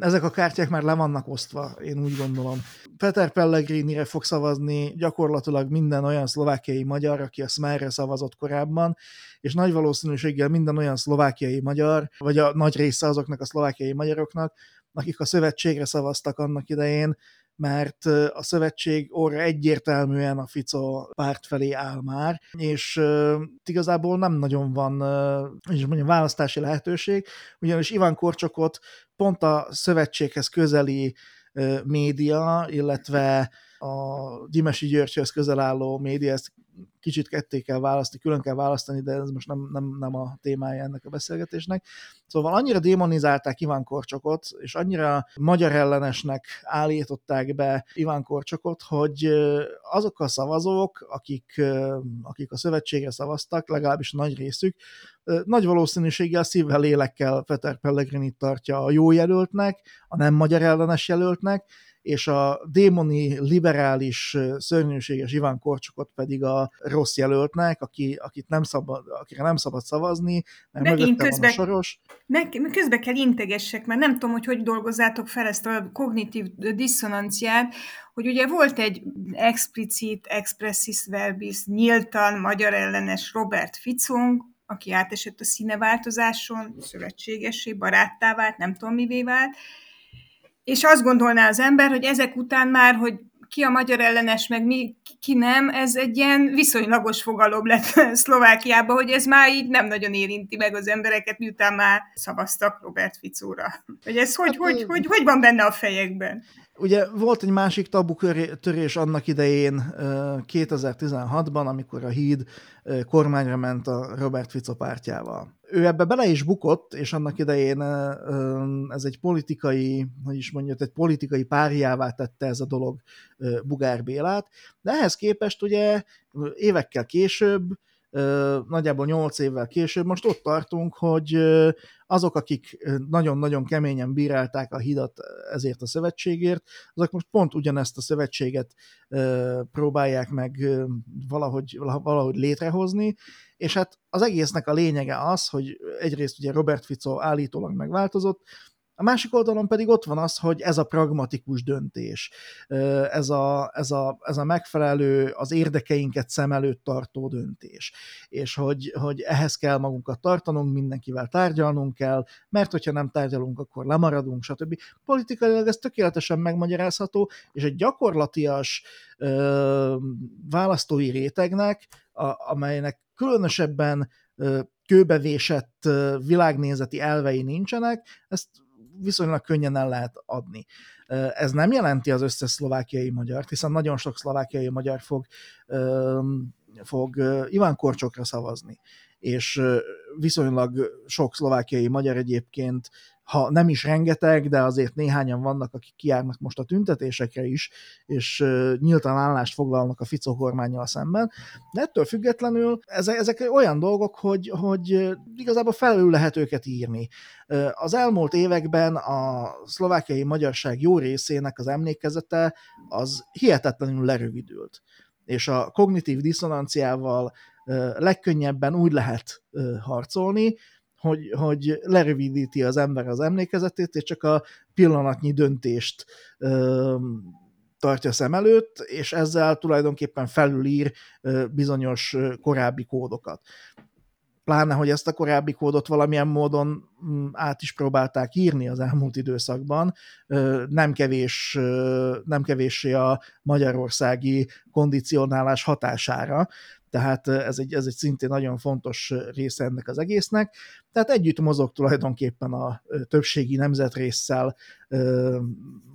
ezek a kártyák már le vannak osztva, én úgy gondolom. Peter Pellegrinire fog szavazni gyakorlatilag minden olyan szlovákiai magyar, aki a Smerre szavazott korábban, és nagy valószínűséggel minden olyan szlovákiai magyar, vagy a nagy része azoknak a szlovákiai magyaroknak, akik a szövetségre szavaztak annak idején, mert a szövetség orra egyértelműen a Fico párt felé áll már, és igazából nem nagyon van és mondjam, választási lehetőség, ugyanis Iván Korcsokot pont a szövetséghez közeli média, illetve a Gyimesi Györgyhöz közel álló média ezt kicsit ketté kell választani, külön kell választani, de ez most nem, nem, nem a témája ennek a beszélgetésnek. Szóval annyira démonizálták Iván Korcsokot, és annyira magyar ellenesnek állították be Iván Korcsokot, hogy azok a szavazók, akik, akik a szövetségre szavaztak, legalábbis nagy részük, nagy valószínűséggel szívvel, lélekkel Peter Pellegrini tartja a jó jelöltnek, a nem magyar ellenes jelöltnek, és a démoni, liberális, szörnyűséges Iván Korcsokot pedig a rossz jelöltnek, aki, akit nem szabad, akire nem szabad szavazni, mert Megint közbe, van a soros. Meg, közbe kell integessek, mert nem tudom, hogy hogy dolgozzátok fel ezt a kognitív diszonanciát, hogy ugye volt egy explicit, expressis verbis, nyíltan magyar ellenes Robert Ficong, aki átesett a színeváltozáson, szövetségesé, baráttá vált, nem tudom mivé vált, és azt gondolná az ember, hogy ezek után már, hogy ki a magyar ellenes, meg mi, ki nem, ez egy ilyen viszonylagos fogalom lett Szlovákiában, hogy ez már így nem nagyon érinti meg az embereket, miután már szavaztak Robert Ficóra. Hogy ez hogy, hát, hogy, hogy, hogy van benne a fejekben? Ugye volt egy másik tabu törés annak idején 2016-ban, amikor a híd kormányra ment a Robert Fico pártjával. Ő ebbe bele is bukott, és annak idején ez egy politikai, hogy is mondjam, egy politikai párjává tette ez a dolog Bugár Bélát, de ehhez képest ugye évekkel később nagyjából 8 évvel később. Most ott tartunk, hogy azok, akik nagyon-nagyon keményen bírálták a hidat ezért a szövetségért, azok most pont ugyanezt a szövetséget próbálják meg valahogy, valahogy létrehozni, és hát az egésznek a lényege az, hogy egyrészt ugye Robert Fico állítólag megváltozott, a másik oldalon pedig ott van az, hogy ez a pragmatikus döntés, ez a, ez a, ez a megfelelő, az érdekeinket szem előtt tartó döntés, és hogy, hogy ehhez kell magunkat tartanunk, mindenkivel tárgyalnunk kell, mert hogyha nem tárgyalunk, akkor lemaradunk, stb. Politikailag ez tökéletesen megmagyarázható, és egy gyakorlatias ö, választói rétegnek, a, amelynek különösebben kőbevésett világnézeti elvei nincsenek, ezt viszonylag könnyen el lehet adni. Ez nem jelenti az összes szlovákiai magyart, hiszen nagyon sok szlovákiai magyar fog, fog Iván Korcsokra szavazni, és viszonylag sok szlovákiai magyar egyébként ha nem is rengeteg, de azért néhányan vannak, akik kiárnak most a tüntetésekre is, és nyíltan állást foglalnak a Fico kormányjal szemben. De ettől függetlenül ezek, olyan dolgok, hogy, hogy igazából felül lehet őket írni. Az elmúlt években a szlovákiai magyarság jó részének az emlékezete az hihetetlenül lerövidült. És a kognitív diszonanciával legkönnyebben úgy lehet harcolni, hogy, hogy lerövidíti az ember az emlékezetét, és csak a pillanatnyi döntést ö, tartja szem előtt, és ezzel tulajdonképpen felülír ö, bizonyos korábbi kódokat. pláne, hogy ezt a korábbi kódot valamilyen módon mm, át is próbálták írni az elmúlt időszakban, nem kevés, nem kevéssé a magyarországi kondicionálás hatására, tehát ez egy, ez egy szintén nagyon fontos része ennek az egésznek. Tehát együtt mozog tulajdonképpen a többségi nemzetrészsel,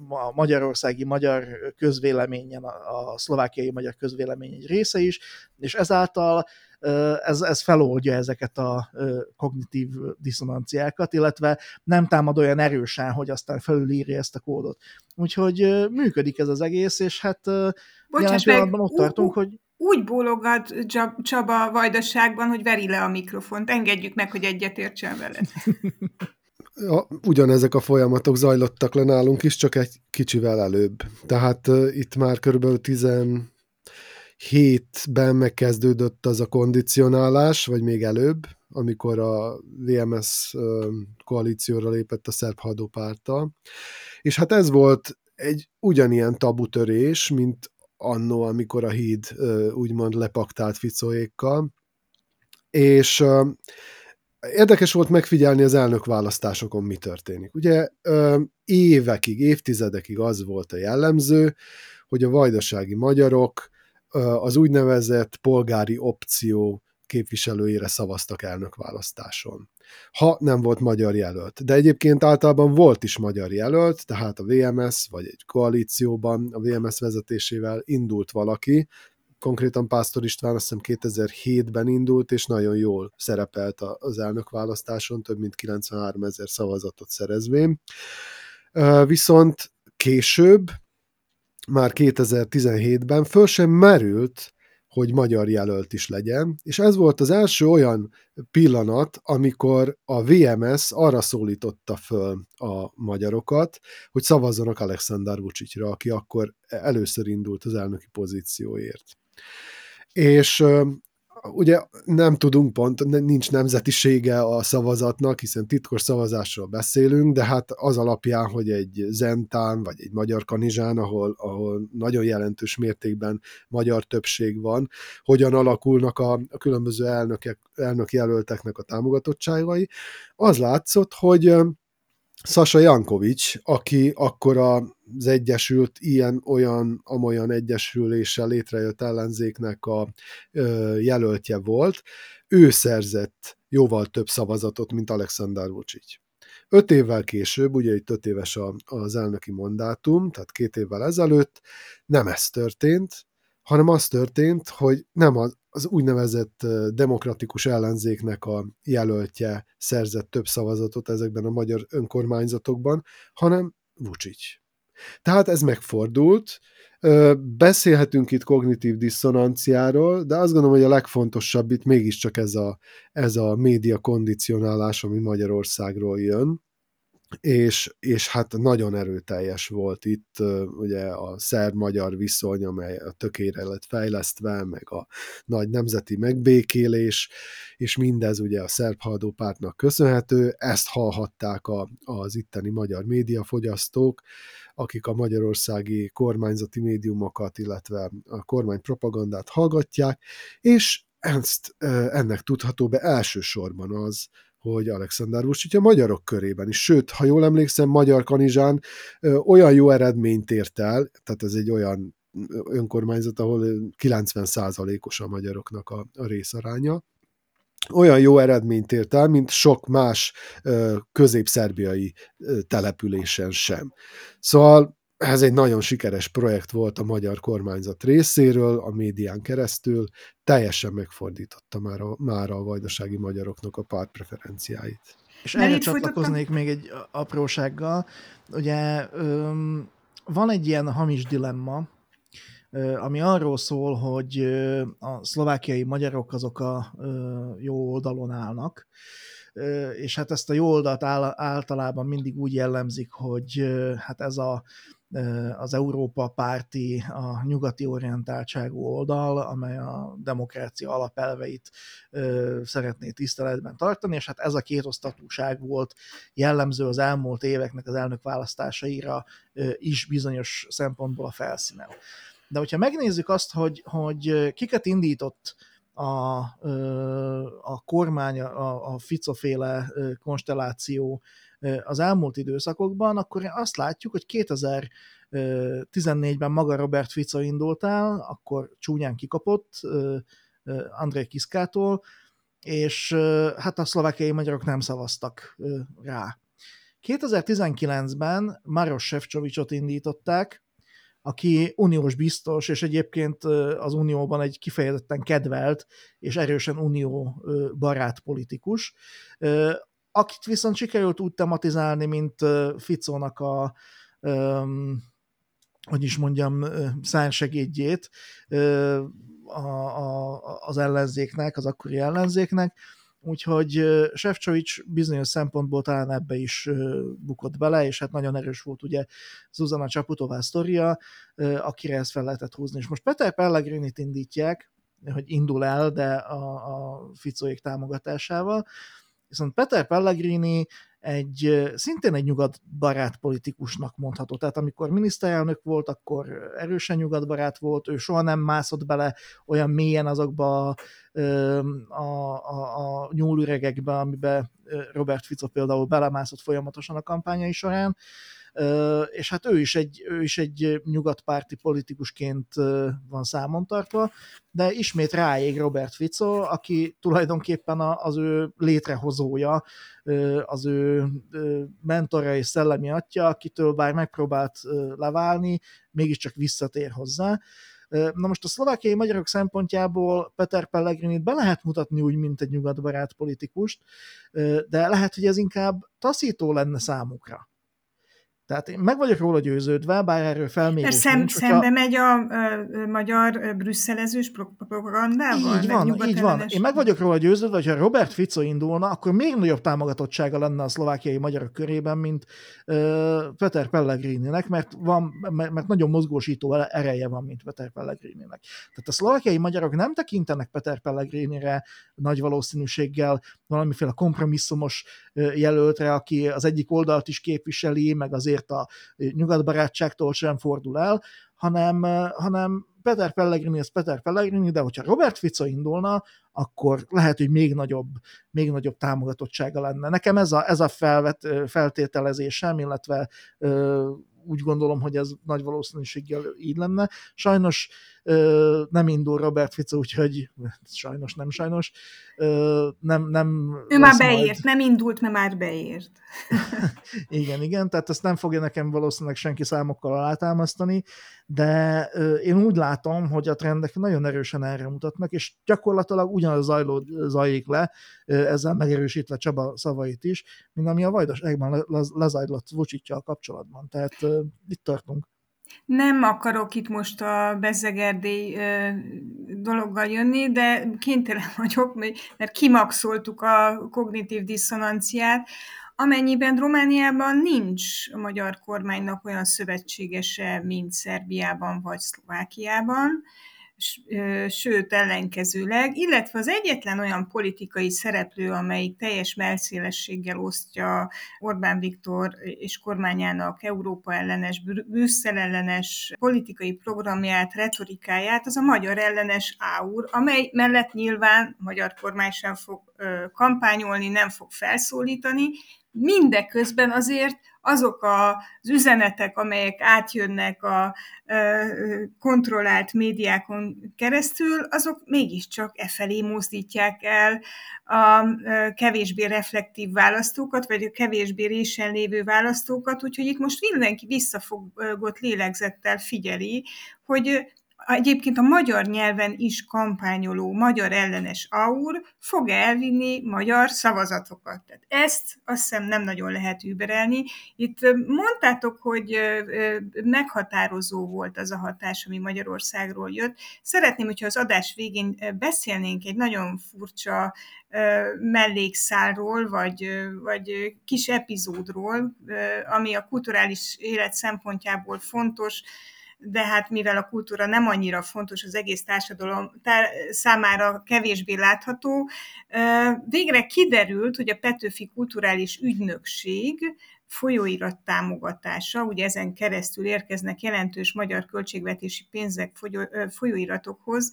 a magyarországi magyar közvéleményen, a szlovákiai magyar közvélemény egy része is, és ezáltal ez, ez feloldja ezeket a kognitív diszonanciákat, illetve nem támad olyan erősen, hogy aztán felülírja ezt a kódot. Úgyhogy működik ez az egész, és hát Bocsáss jelen pillanatban ott tartunk, hogy úgy bólogat Csaba vajdaságban, hogy veri le a mikrofont. Engedjük meg, hogy egyetértsen vele. Ja, ugyanezek a folyamatok zajlottak le nálunk is, csak egy kicsivel előbb. Tehát uh, itt már körülbelül 17-ben megkezdődött az a kondicionálás, vagy még előbb, amikor a VMS uh, koalícióra lépett a szerb hadopárta. És hát ez volt egy ugyanilyen tabutörés, mint annó, amikor a híd úgymond lepaktált Ficóékkal, és érdekes volt megfigyelni az elnökválasztásokon mi történik. Ugye évekig, évtizedekig az volt a jellemző, hogy a vajdasági magyarok az úgynevezett polgári opció képviselőjére szavaztak elnökválasztáson. Ha nem volt magyar jelölt. De egyébként általában volt is magyar jelölt, tehát a VMS vagy egy koalícióban a VMS vezetésével indult valaki, konkrétan Pásztor István azt hiszem 2007-ben indult, és nagyon jól szerepelt az elnökválasztáson, több mint 93 ezer szavazatot szerezvén. Viszont később, már 2017-ben föl sem merült hogy magyar jelölt is legyen, és ez volt az első olyan pillanat, amikor a VMS arra szólította föl a magyarokat, hogy szavazzanak Alexander Vucicra, aki akkor először indult az elnöki pozícióért. És ugye nem tudunk pont, nincs nemzetisége a szavazatnak, hiszen titkos szavazásról beszélünk, de hát az alapján, hogy egy Zentán, vagy egy magyar kanizsán, ahol, ahol nagyon jelentős mértékben magyar többség van, hogyan alakulnak a, a különböző elnökek, elnök jelölteknek a támogatottságai, az látszott, hogy Sasa Jankovics, aki akkor az Egyesült ilyen-olyan, amolyan egyesüléssel létrejött ellenzéknek a jelöltje volt, ő szerzett jóval több szavazatot, mint Alexander Vucic. Öt évvel később, ugye itt öt éves az elnöki mandátum, tehát két évvel ezelőtt nem ez történt, hanem az történt, hogy nem az, az úgynevezett demokratikus ellenzéknek a jelöltje szerzett több szavazatot ezekben a magyar önkormányzatokban, hanem Vucic. Tehát ez megfordult, Beszélhetünk itt kognitív diszonanciáról, de azt gondolom, hogy a legfontosabb itt mégiscsak ez a, ez a média kondicionálás, ami Magyarországról jön, és, és hát nagyon erőteljes volt itt ugye a szerb-magyar viszony, amely a tökére lett fejlesztve, meg a nagy nemzeti megbékélés, és mindez ugye a szerb pártnak köszönhető, ezt hallhatták a, az itteni magyar médiafogyasztók, akik a magyarországi kormányzati médiumokat, illetve a kormány propagandát hallgatják, és ezt, ennek tudható be elsősorban az, hogy Alexander Vucic a magyarok körében is. Sőt, ha jól emlékszem, Magyar Kanizsán olyan jó eredményt ért el, tehát ez egy olyan önkormányzat, ahol 90%-os a magyaroknak a, a részaránya, olyan jó eredményt ért el, mint sok más közép-szerbiai településen sem. Szóval ez egy nagyon sikeres projekt volt a magyar kormányzat részéről, a médián keresztül, teljesen megfordította már a, már a vajdasági magyaroknak a pártpreferenciáit. És erre csatlakoznék még egy aprósággal. Ugye öm, van egy ilyen hamis dilemma, ami arról szól, hogy a szlovákiai magyarok azok a jó oldalon állnak, és hát ezt a jó oldalt általában mindig úgy jellemzik, hogy hát ez a az Európa párti, a nyugati orientáltságú oldal, amely a demokrácia alapelveit szeretné tiszteletben tartani, és hát ez a kétosztatúság volt jellemző az elmúlt éveknek az elnök választásaira is bizonyos szempontból a felszínen. De hogyha megnézzük azt, hogy, hogy kiket indított a, a kormány, a, a Ficoféle konstelláció az elmúlt időszakokban, akkor azt látjuk, hogy 2014-ben maga Robert Fico indult el, akkor csúnyán kikapott André Kiszkától, és hát a szlovákiai magyarok nem szavaztak rá. 2019-ben Maros Sefcsovicsot indították, aki uniós biztos, és egyébként az unióban egy kifejezetten kedvelt és erősen unió barát politikus, akit viszont sikerült úgy tematizálni, mint Ficónak a hogy is mondjam, szársegédjét a, a, az ellenzéknek, az akkori ellenzéknek, úgyhogy Sefcsovics bizonyos szempontból talán ebbe is bukott bele, és hát nagyon erős volt ugye Zuzana Csaputová sztoria, akire ezt fel lehetett húzni. És most Peter Pellegrinit indítják, hogy indul el, de a, a Ficóék támogatásával, viszont Peter Pellegrini egy szintén egy nyugatbarát politikusnak mondható. Tehát amikor miniszterelnök volt, akkor erősen nyugatbarát volt, ő soha nem mászott bele olyan mélyen azokba a, a, a nyúlüregekbe, amiben Robert Fico például belemászott folyamatosan a kampányai során, és hát ő is egy, ő is egy nyugatpárti politikusként van számon tartva, de ismét ráég Robert Fico, aki tulajdonképpen az ő létrehozója, az ő mentora és szellemi atya, akitől bár megpróbált leválni, mégiscsak visszatér hozzá. Na most a szlovákiai magyarok szempontjából Peter Pellegrinit be lehet mutatni úgy, mint egy nyugatbarát politikust, de lehet, hogy ez inkább taszító lenne számukra. Tehát én meg vagyok róla győződve, bár erről felmérés szem, nincs, Szembe hogyha... megy a, a, a magyar brüsszelezős propagandával? Így van, így van. Én meg vagyok róla győződve, hogyha Robert Fico indulna, akkor még nagyobb támogatottsága lenne a szlovákiai magyarok körében, mint uh, Peter Pellegrininek, mert, van, mert, mert nagyon mozgósító ereje van, mint Peter Pellegrininek. Tehát a szlovákiai magyarok nem tekintenek Peter Pellegrinire nagy valószínűséggel valamiféle kompromisszumos jelöltre, aki az egyik oldalt is képviseli, meg azért a nyugatbarátságtól sem fordul el, hanem, hanem Peter Pellegrini, ez Peter Pellegrini, de hogyha Robert Fico indulna, akkor lehet, hogy még nagyobb, még nagyobb támogatottsága lenne. Nekem ez a, ez a felvet, feltételezésem, illetve úgy gondolom, hogy ez nagy valószínűséggel így lenne. Sajnos nem indul Robert Fico, úgyhogy sajnos, nem sajnos. Nem, nem ő már beért, majd... nem indult, mert már beért. igen, igen, tehát ezt nem fogja nekem valószínűleg senki számokkal alátámasztani, de én úgy látom, hogy a trendek nagyon erősen erre mutatnak, és gyakorlatilag ugyanaz zajló, zajlik le, ezzel megerősítve Csaba szavait is, mint ami a Vajdas Egben lezajlott Vucsitja a kapcsolatban. Tehát itt tartunk. Nem akarok itt most a Bezegerdély dologgal jönni, de kénytelen vagyok, mert kimaxoltuk a kognitív diszonanciát, amennyiben Romániában nincs a magyar kormánynak olyan szövetségese, mint Szerbiában vagy Szlovákiában, sőt ellenkezőleg, illetve az egyetlen olyan politikai szereplő, amelyik teljes melszélességgel osztja Orbán Viktor és kormányának Európa ellenes, Brüsszel ellenes politikai programját, retorikáját, az a magyar ellenes áur, amely mellett nyilván a magyar kormány sem fog kampányolni, nem fog felszólítani, mindeközben azért azok az üzenetek, amelyek átjönnek a kontrollált médiákon keresztül, azok mégiscsak e felé mozdítják el a kevésbé reflektív választókat, vagy a kevésbé résen lévő választókat, úgyhogy itt most mindenki visszafogott lélegzettel figyeli, hogy egyébként a magyar nyelven is kampányoló magyar ellenes aur fog elvinni magyar szavazatokat. Tehát ezt azt hiszem nem nagyon lehet überelni. Itt mondtátok, hogy meghatározó volt az a hatás, ami Magyarországról jött. Szeretném, hogyha az adás végén beszélnénk egy nagyon furcsa mellékszálról, vagy, vagy kis epizódról, ami a kulturális élet szempontjából fontos, de hát mivel a kultúra nem annyira fontos az egész társadalom számára kevésbé látható, végre kiderült, hogy a Petőfi Kulturális Ügynökség folyóirat támogatása, ugye ezen keresztül érkeznek jelentős magyar költségvetési pénzek folyóiratokhoz,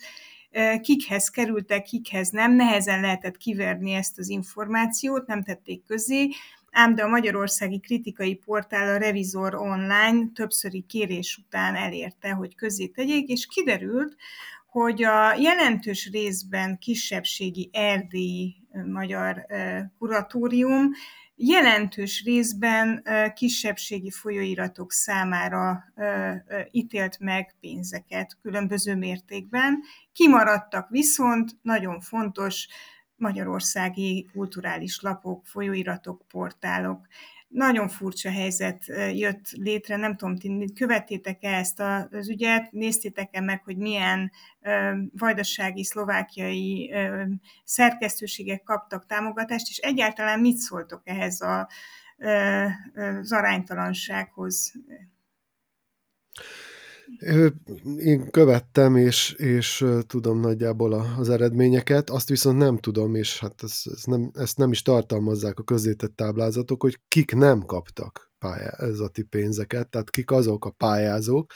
kikhez kerültek, kikhez nem, nehezen lehetett kiverni ezt az információt, nem tették közé, ám de a magyarországi kritikai portál a Revizor Online többszöri kérés után elérte, hogy közé tegyék, és kiderült, hogy a jelentős részben kisebbségi erdélyi magyar kuratórium jelentős részben kisebbségi folyóiratok számára ítélt meg pénzeket különböző mértékben. Kimaradtak viszont nagyon fontos magyarországi kulturális lapok, folyóiratok, portálok. Nagyon furcsa helyzet jött létre, nem tudom, ti követtétek-e ezt az ügyet, néztétek-e meg, hogy milyen vajdasági, szlovákiai szerkesztőségek kaptak támogatást, és egyáltalán mit szóltok ehhez a, az aránytalansághoz? Én követtem, és, és tudom nagyjából az eredményeket, azt viszont nem tudom, és hát ezt, ezt, nem, ezt nem is tartalmazzák a közzétett táblázatok, hogy kik nem kaptak pályázati pénzeket, tehát kik azok a pályázók,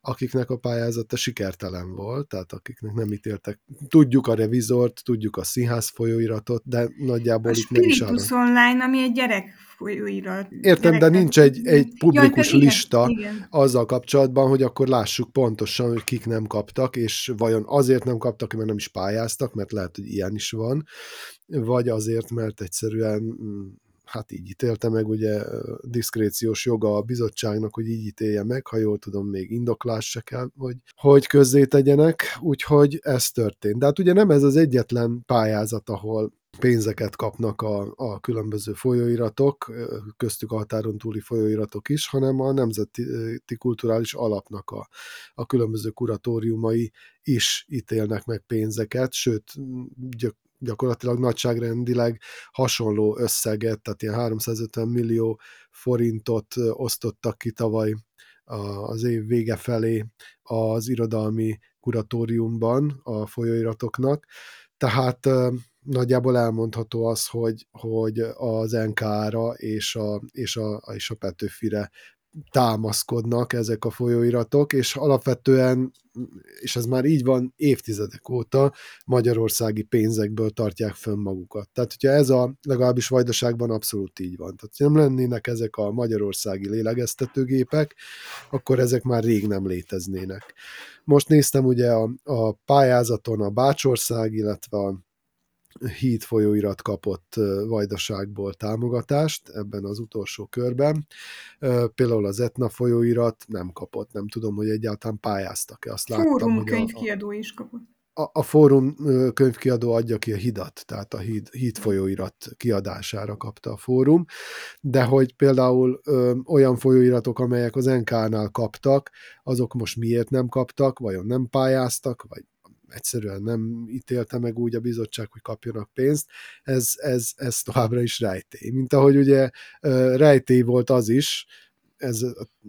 akiknek a pályázata sikertelen volt, tehát akiknek nem ítéltek. Tudjuk a revizort, tudjuk a színház folyóiratot, de nagyjából a itt nem is arra. Online, ami egy gyerek folyóirat. Értem, de nincs egy, egy publikus Jaj, lista igen, igen. azzal kapcsolatban, hogy akkor lássuk pontosan, hogy kik nem kaptak, és vajon azért nem kaptak, mert nem is pályáztak, mert lehet, hogy ilyen is van, vagy azért, mert egyszerűen mm, hát így ítélte meg, ugye diszkréciós joga a bizottságnak, hogy így ítélje meg, ha jól tudom, még indoklás se kell, hogy, hogy közzé tegyenek, úgyhogy ez történt. De hát ugye nem ez az egyetlen pályázat, ahol pénzeket kapnak a, a különböző folyóiratok, köztük a határon túli folyóiratok is, hanem a Nemzeti Kulturális Alapnak a, a különböző kuratóriumai is ítélnek meg pénzeket, sőt, gyakorlatilag nagyságrendileg hasonló összeget, tehát ilyen 350 millió forintot osztottak ki tavaly az év vége felé az irodalmi kuratóriumban a folyóiratoknak. Tehát nagyjából elmondható az, hogy, hogy az NK-ra és a, és a, és a Petőfire támaszkodnak ezek a folyóiratok, és alapvetően, és ez már így van évtizedek óta, magyarországi pénzekből tartják fönn magukat. Tehát, hogyha ez a, legalábbis Vajdaságban abszolút így van. Tehát, ha nem lennének ezek a magyarországi lélegeztetőgépek, akkor ezek már rég nem léteznének. Most néztem ugye a, a pályázaton a Bácsország, illetve a híd folyóirat kapott Vajdaságból támogatást ebben az utolsó körben. Például az Etna folyóirat nem kapott, nem tudom, hogy egyáltalán pályáztak-e. Azt láttam, Fórum hogy könyvkiadó a, is kapott. A, a Fórum könyvkiadó adja ki a hidat, tehát a híd, híd folyóirat kiadására kapta a Fórum, de hogy például ö, olyan folyóiratok, amelyek az NK-nál kaptak, azok most miért nem kaptak, vajon nem pályáztak, vagy egyszerűen nem ítélte meg úgy a bizottság, hogy kapjanak pénzt, ez, ez, ez továbbra is rejtély. Mint ahogy ugye rejtély volt az is, ez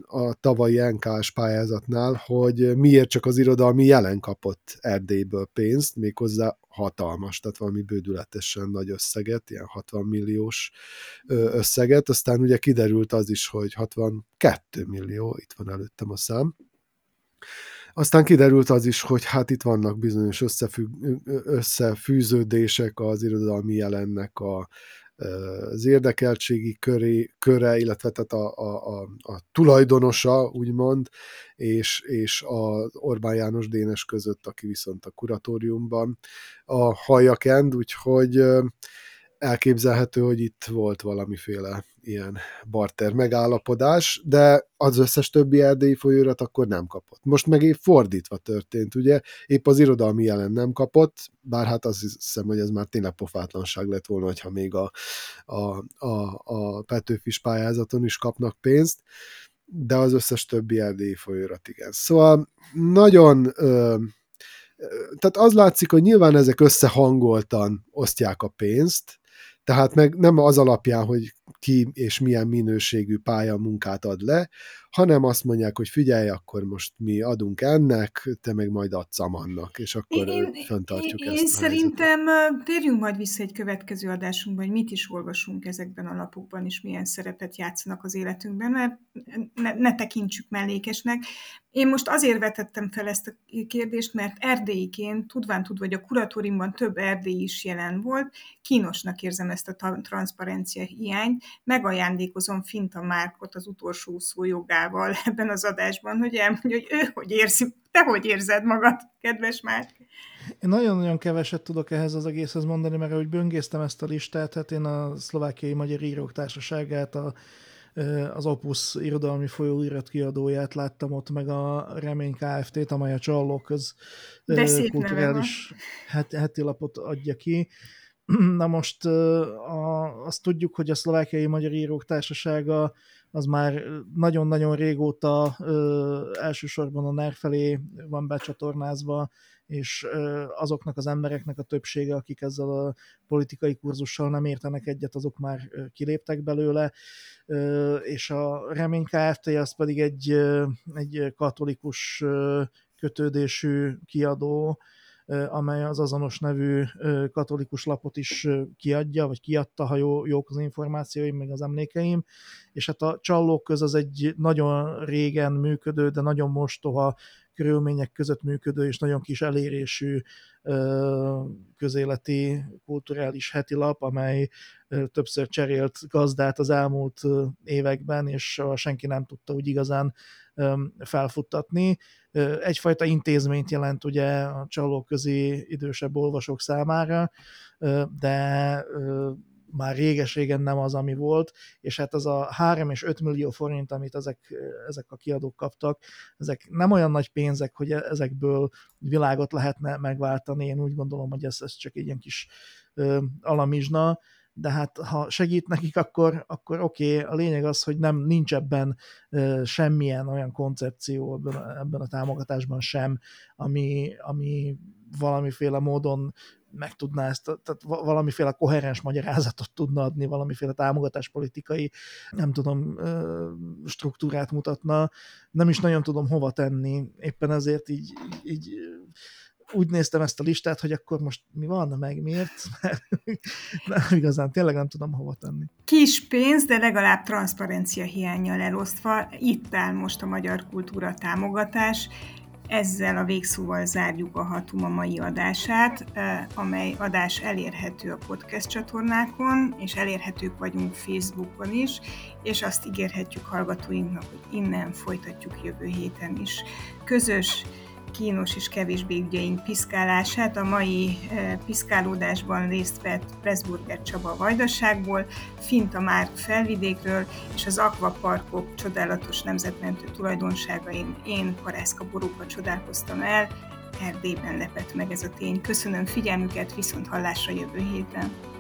a tavalyi NK-s pályázatnál, hogy miért csak az irodalmi jelen kapott Erdélyből pénzt, méghozzá hatalmas, tehát valami bődületesen nagy összeget, ilyen 60 milliós összeget, aztán ugye kiderült az is, hogy 62 millió, itt van előttem a szám, aztán kiderült az is, hogy hát itt vannak bizonyos összefügg, összefűződések az irodalmi jelennek a, az érdekeltségi köré, köre, illetve tehát a, a, a, a tulajdonosa, úgymond, és, és az Orbán János Dénes között, aki viszont a kuratóriumban a hajakend, úgyhogy elképzelhető, hogy itt volt valamiféle ilyen barter megállapodás, de az összes többi erdélyi folyórat akkor nem kapott. Most meg épp fordítva történt, ugye? Épp az irodalmi jelen nem kapott, bár hát azt hiszem, hogy ez már tényleg pofátlanság lett volna, hogyha még a, a, a, a Petőfis pályázaton is kapnak pénzt, de az összes többi erdélyi folyórat igen. Szóval nagyon ö, tehát az látszik, hogy nyilván ezek összehangoltan osztják a pénzt, tehát meg nem az alapján, hogy ki és milyen minőségű pályamunkát ad le, hanem azt mondják, hogy figyelj, akkor most mi adunk ennek, te meg majd adsz annak, és akkor én, föntartjuk én, ezt Én szerintem helyzetet. térjünk majd vissza egy következő adásunkban, hogy mit is olvasunk ezekben a lapokban, és milyen szerepet játszanak az életünkben, mert ne, ne tekintsük mellékesnek. Én most azért vetettem fel ezt a kérdést, mert erdélyiként, tudván tudva, hogy a kuratóriumban több erdély is jelen volt, kínosnak érzem ezt a transzparencia hiányt, megajándékozom Finta Márkot az utolsó szó jogával ebben az adásban, hogy elmondja, hogy ő hogy érzi, te hogy érzed magad, kedves Márk? Én nagyon-nagyon keveset tudok ehhez az egészhez mondani, mert ahogy böngésztem ezt a listát, hát én a Szlovákiai Magyar Írók Társaságát, a az Opus irodalmi folyóirat kiadóját láttam ott, meg a Remény Kft-t, amely a Csallók köz kulturális heti lapot adja ki. Na most a, azt tudjuk, hogy a Szlovákiai Magyar Írók Társasága az már nagyon-nagyon régóta ö, elsősorban a NER felé van becsatornázva, és ö, azoknak az embereknek a többsége, akik ezzel a politikai kurzussal nem értenek egyet, azok már ö, kiléptek belőle, ö, és a Remény Kft. az pedig egy, egy katolikus kötődésű kiadó, amely az azonos nevű katolikus lapot is kiadja, vagy kiadta, ha jó, jók az információim, meg az emlékeim, és hát a Csallók köz az egy nagyon régen működő, de nagyon mostoha körülmények között működő és nagyon kis elérésű közéleti kulturális heti lap, amely többször cserélt gazdát az elmúlt években, és senki nem tudta úgy igazán felfuttatni. Egyfajta intézményt jelent ugye a csalóközi idősebb olvasók számára, de már réges-régen nem az, ami volt, és hát az a 3 és 5 millió forint, amit ezek, ezek a kiadók kaptak, ezek nem olyan nagy pénzek, hogy ezekből világot lehetne megváltani, én úgy gondolom, hogy ez, ez csak egy ilyen kis ö, alamizsna, de hát ha segít nekik, akkor, akkor oké, okay. a lényeg az, hogy nem nincs ebben ö, semmilyen olyan koncepció ebben a, ebben a támogatásban sem, ami, ami valamiféle módon meg tudná ezt, tehát valamiféle koherens magyarázatot tudna adni, valamiféle támogatáspolitikai, nem tudom, struktúrát mutatna. Nem is nagyon tudom hova tenni, éppen ezért így, így úgy néztem ezt a listát, hogy akkor most mi van, meg miért, mert nem igazán tényleg nem tudom hova tenni. Kis pénz, de legalább transzparencia hiányjal elosztva. Itt áll most a magyar kultúra támogatás, ezzel a végszóval zárjuk a Hatum a mai adását, amely adás elérhető a podcast csatornákon, és elérhetők vagyunk Facebookon is, és azt ígérhetjük hallgatóinknak, hogy innen folytatjuk jövő héten is. Közös kínos és kevésbé ügyeink piszkálását. A mai eh, piszkálódásban részt vett Pressburger Csaba Vajdaságból, Finta Márk felvidékről, és az akvaparkok csodálatos nemzetmentő tulajdonságain én, Parászka Boróka csodálkoztam el, Erdélyben lepett meg ez a tény. Köszönöm figyelmüket, viszont hallásra jövő héten!